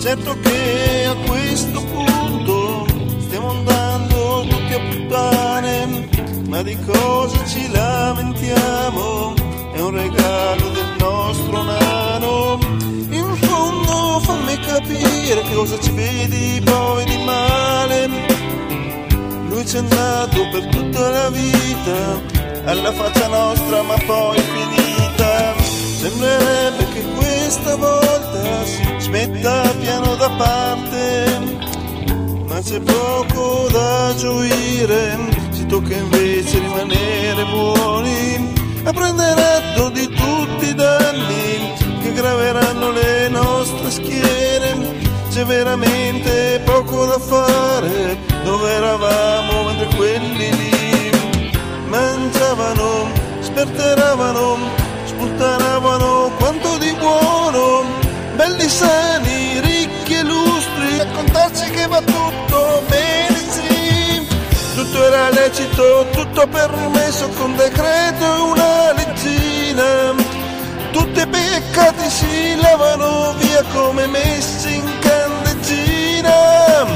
Certo che a questo punto stiamo andando tutti a puttane, ma di cosa ci lamentiamo? È un regalo del nostro nano. In fondo fammi capire che cosa ci vedi poi di male. Lui c'è andato per tutta la vita, alla faccia nostra ma poi finita. Metta piano da parte, ma c'è poco da gioire, si tocca invece rimanere buoni, a prendere atto di tutti i danni che graveranno le nostre schiere. C'è veramente poco da fare, dove eravamo mentre quelli lì mangiavano, sperteravano, sputtanavano quanto di buono, belli sani, raccontarci che va tutto bene, sì. Tutto era lecito, tutto permesso con decreto e una leggina. Tutti i peccati si lavano via come messi in candeggina.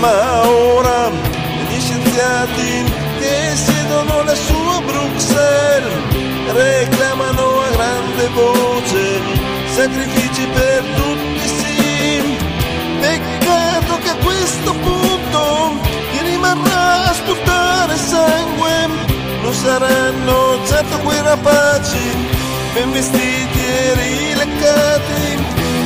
Ma ora gli scienziati che siedono lassù a Bruxelles reclamano a grande voce sacrifici per tutti. Peccato che a questo punto chi rimarrà a sputare sangue. Non saranno certo quei rapaci ben vestiti e rileccati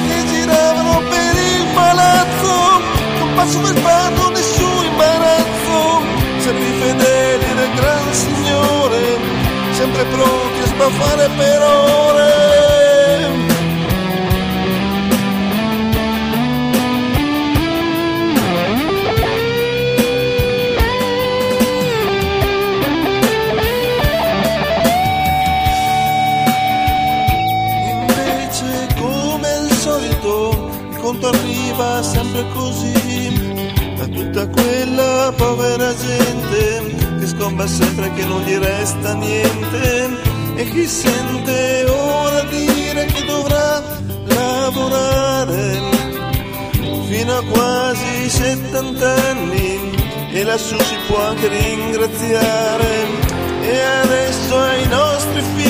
che giravano per il palazzo. Con passo fermato nessun imbarazzo servi fedeli del gran signore sempre pronti a sbaffare per conto arriva sempre così. A tutta quella povera gente che scomba sempre che non gli resta niente. E chi sente ora dire che dovrà lavorare? Fino a quasi 70 anni e lassù si può anche ringraziare. E adesso ai nostri figli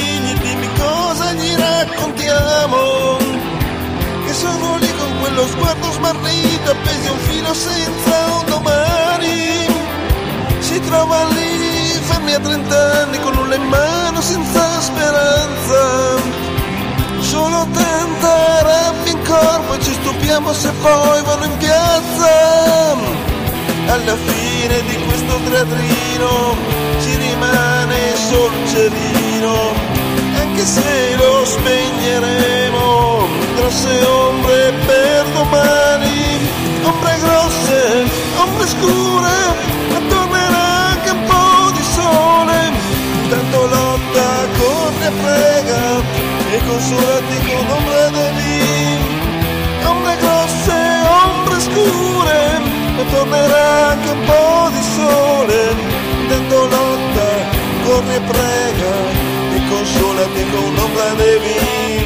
sguardo smarrito appesi a un filo senza un domani. Si trova lì fermi a 30 anni con nulla in mano senza speranza. Solo tanta rabbia in corpo e ci stupiamo se poi vanno in piazza. Alla fine di questo teatrino ci rimane solo un cielino anche se lo spegneremo grosse ombre ombre scure ma tornerà anche un po' di sole. Tanto lotta corre e prega e consolati con ombre devi ombre grosse ombre scure ma tornerà anche un po' di sole. Tanto lotta corre e prega e consolati con un'ombra di vino